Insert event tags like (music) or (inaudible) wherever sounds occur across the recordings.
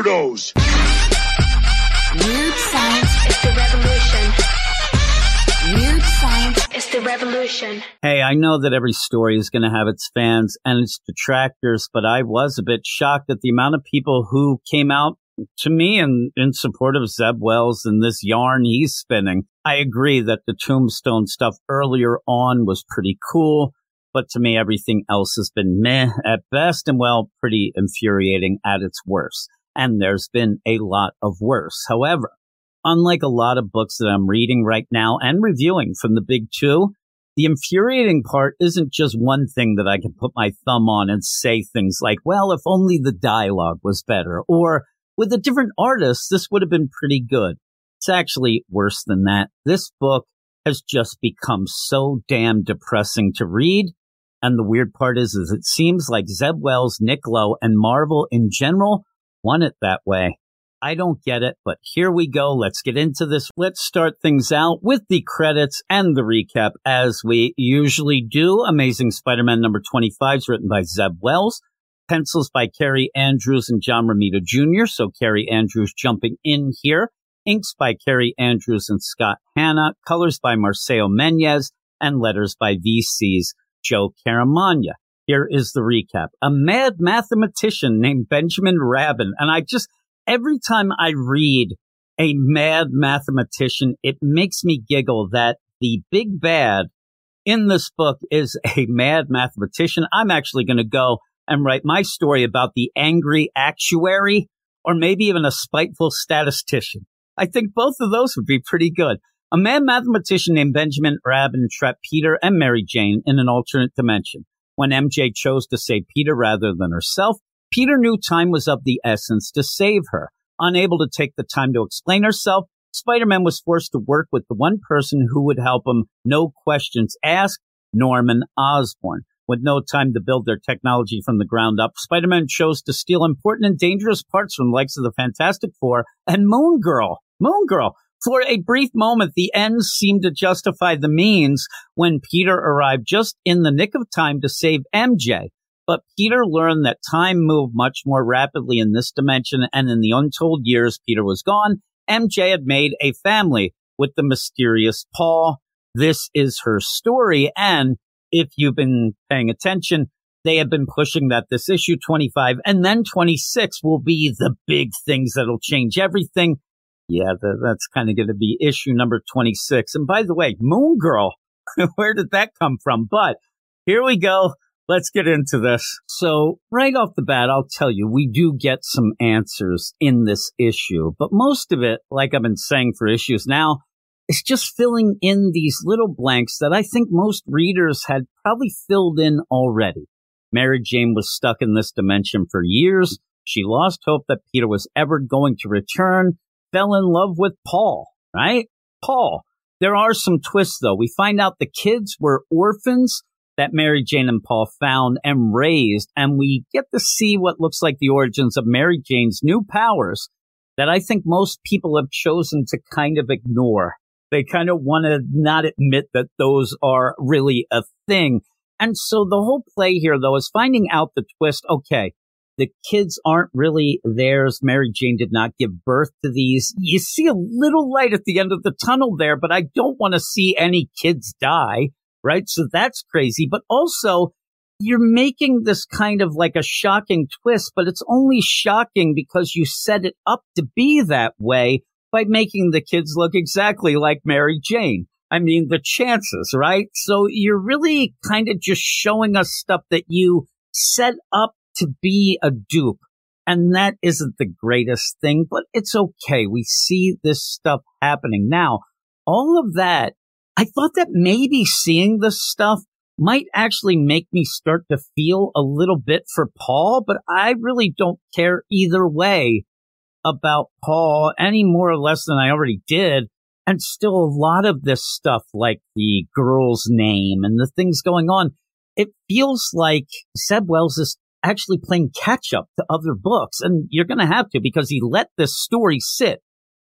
weirdos. Weird science is the revolution. Weird science is the revolution. Hey, I know that every story is going to have its fans and its detractors, but I was a bit shocked at the amount of people who came out to me in, in support of Zeb Wells and this yarn he's spinning. I agree that the tombstone stuff earlier on was pretty cool, but to me, everything else has been meh at best and well, pretty infuriating at its worst. And there's been a lot of worse. However, unlike a lot of books that I'm reading right now and reviewing from the big two, the infuriating part isn't just one thing that I can put my thumb on and say things like, well, if only the dialogue was better, or with a different artist, this would have been pretty good. It's actually worse than that. This book has just become so damn depressing to read. And the weird part is, is it seems like Zeb Wells, Nick Lowe, and Marvel in general want it that way. I don't get it, but here we go. Let's get into this. Let's start things out with the credits and the recap as we usually do. Amazing Spider-Man number 25 is written by Zeb Wells. Pencils by Kaare Andrews and John Romita Jr. So Kaare Andrews jumping in here. Inks by Kaare Andrews and Scott Hanna. Colors by Marcelo Menyz and letters by VC's Joe Caramagna. Here is the recap. A mad mathematician named Benjamin Rabin. And I just, every time I read a mad mathematician, it makes me giggle that the big bad in this book is a mad mathematician. I'm actually going to go and write my story about the angry actuary or maybe even a spiteful statistician. I think both of those would be pretty good. A mad mathematician named Benjamin Rabin trapped Peter and Mary Jane in an alternate dimension. When MJ chose to save Peter rather than herself, Peter knew time was of the essence to save her. Unable to take the time to explain herself, Spider-Man was forced to work with the one person who would help him, no questions asked, Norman Osborn. With no time to build their technology from the ground up, Spider-Man chose to steal important and dangerous parts from the likes of the Fantastic Four and Moon Girl. Moon Girl. For a brief moment, the ends seemed to justify the means when Peter arrived just in the nick of time to save MJ. But Peter learned that time moved much more rapidly in this dimension, and in the untold years Peter was gone, MJ had made a family with the mysterious Paul. This is her story, and if you've been paying attention, they have been pushing that this issue 25 and then 26 will be the big things that'll change everything. Yeah, that's kind of going to be issue number 26. And by the way, Moon Girl, (laughs) where did that come from? But here we go. Let's get into this. So right off the bat, I'll tell you, we do get some answers in this issue, but most of it, like I've been saying for issues now, is just filling in these little blanks that I think most readers had probably filled in already. Mary Jane was stuck in this dimension for years. She lost hope that Peter was ever going to return, fell in love with Paul, right? Paul. There are some twists though. We find out the kids were orphans that Mary Jane and Paul found and raised, and we get to see what looks like the origins of Mary Jane's new powers that I think most people have chosen to kind of ignore. They kind of want to not admit that those are really a thing. And so the whole play here, though, is finding out the twist. Okay, the kids aren't really theirs. Mary Jane did not give birth to these. You see a little light at the end of the tunnel there, but I don't want to see any kids die right? So that's crazy. But also, you're making this kind of like a shocking twist, but it's only shocking because you set it up to be that way by making the kids look exactly like Mary Jane. I mean, the chances, right? So you're really kind of just showing us stuff that you set up to be a dupe. And that isn't the greatest thing, but it's okay. We see this stuff happening. Now, all of that I thought that maybe seeing this stuff might actually make me start to feel a little bit for Paul, but I really don't care either way about Paul any more or less than I already did. And still a lot of this stuff, like the girl's name and the things going on, it feels like Zeb Wells is actually playing catch up to other books. And you're going to have to because he let this story sit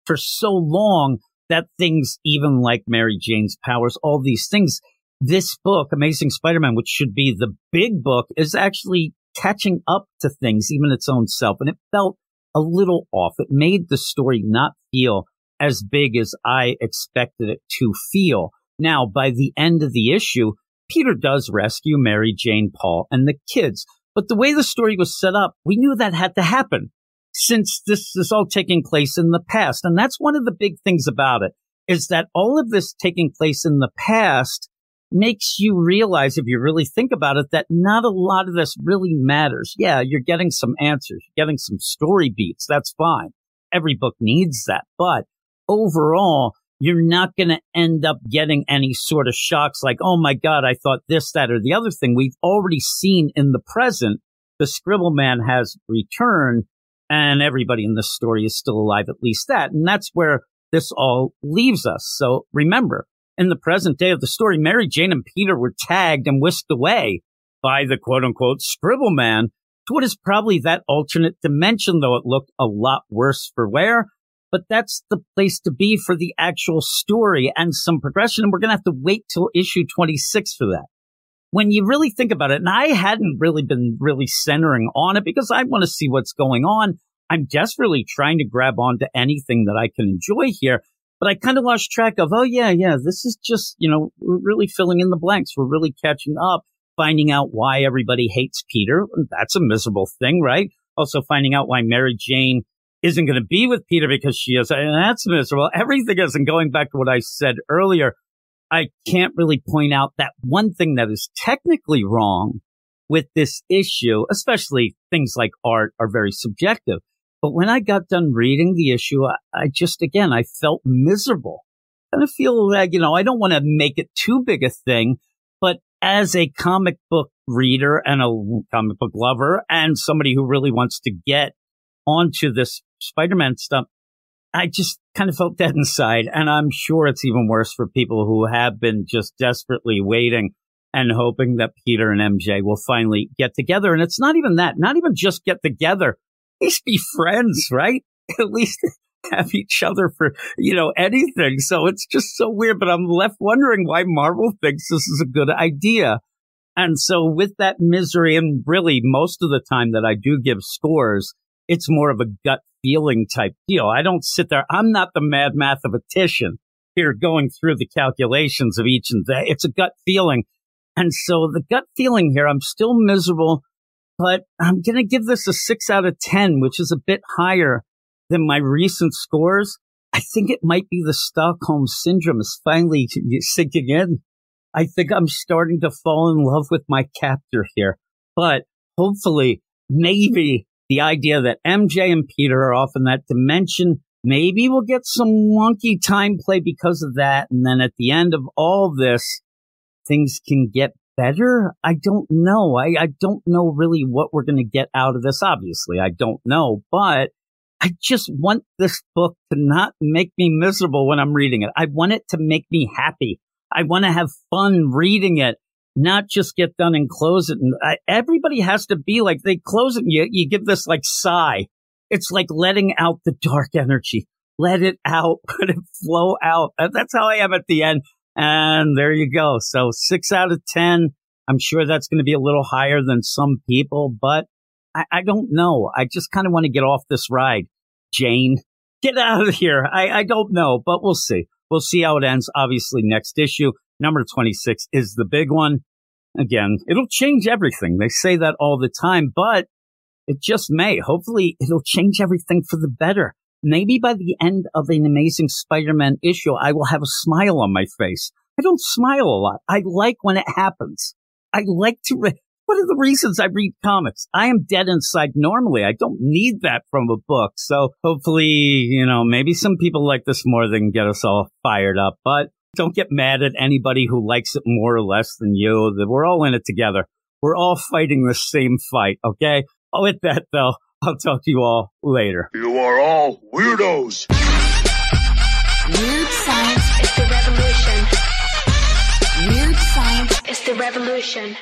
for so long that things even like Mary Jane's powers, all these things, this book, Amazing Spider-Man, which should be the big book, is actually catching up to things, even its own self. And it felt a little off. It made the story not feel as big as I expected it to feel. Now, by the end of the issue, Peter does rescue Mary Jane Paul and the kids. But the way the story was set up, we knew that had to happen since this is all taking place in the past. And that's one of the big things about it is that all of this taking place in the past makes you realize, if you really think about it, that not a lot of this really matters. Yeah, you're getting some answers, you're getting some story beats. That's fine. Every book needs that. But overall, you're not going to end up getting any sort of shocks like, oh my God, I thought this, that, or the other thing. We've already seen in the present, the Scribble Man has returned and everybody in this story is still alive, at least that. And that's where this all leaves us. So remember, in the present day of the story, Mary Jane and Peter were tagged and whisked away by the quote unquote scribble man to what is probably that alternate dimension, though it looked a lot worse for wear. But that's the place to be for the actual story and some progression. And we're going to have to wait till issue 26 for that. When you really think about it, and I hadn't really been really centering on it because I want to see what's going on. I'm desperately trying to grab onto anything that I can enjoy here. But I kind of lost track of, oh, yeah, yeah, this is just, you know, we're really filling in the blanks. We're really catching up, finding out why everybody hates Peter. That's a miserable thing, right? Also finding out why Mary Jane isn't going to be with Peter because she is, and that's miserable. Everything is, and going back to what I said earlier, I can't really point out that one thing that is technically wrong with this issue, especially things like art are very subjective. But when I got done reading the issue, I, I just, again, I felt miserable. And I feel like, you know, I don't want to make it too big a thing, but as a comic book reader and a comic book lover and somebody who really wants to get onto this Spider-Man stuff, I just kind of felt dead inside. And I'm sure it's even worse for people who have been just desperately waiting and hoping that Peter and MJ will finally get together. And it's not even that, not even just get together, at least be friends, right? (laughs) At least have each other for, you know, anything. So it's just so weird, but I'm left wondering why Marvel thinks this is a good idea. And so with that misery, and really most of the time that I do give scores, it's more of a gut feeling type deal. I don't sit there. I'm not the mad mathematician here going through the calculations of each and that. It's a gut feeling. And so the gut feeling here, I'm still miserable but I'm going to give this a six out of 10, which is a bit higher than my recent scores. I think it might be the Stockholm syndrome is finally sinking in. I think I'm starting to fall in love with my captor here, but hopefully maybe the idea that MJ and Peter are off in that dimension, maybe we'll get some wonky time play because of that. And then at the end of all this, things can get better? I don't know. I, I don't know really what we're going to get out of this. Obviously, I don't know, but I just want this book to not make me miserable when I'm reading it. I want it to make me happy. I want to have fun reading it, not just get done and close it. And I, everybody has to be like they close it. And you you give this like sigh. It's like letting out the dark energy. Let it out. (laughs) Let it flow out. That's how I am at the end. And there you go. So six out of 10. I'm sure that's going to be a little higher than some people, but I, I don't know. I just kind of want to get off this ride. Jane, get out of here. I, I don't know, but we'll see. We'll see how it ends. Obviously, next issue, number 26 is the big one. Again, it'll change everything. They say that all the time, but it just may. Hopefully, it'll change everything for the better. Maybe by the end of an amazing Spider-Man issue, I will have a smile on my face. I don't smile a lot. I like when it happens. I like to, re- what are the reasons I read comics? I am dead inside normally. I don't need that from a book. So hopefully, you know, maybe some people like this more than get us all fired up, but don't get mad at anybody who likes it more or less than you. We're all in it together. We're all fighting the same fight. Okay. Oh with that though, (laughs) I'll talk to you all later. You are all weirdos. Weird science is the revolution. Weird science is the revolution.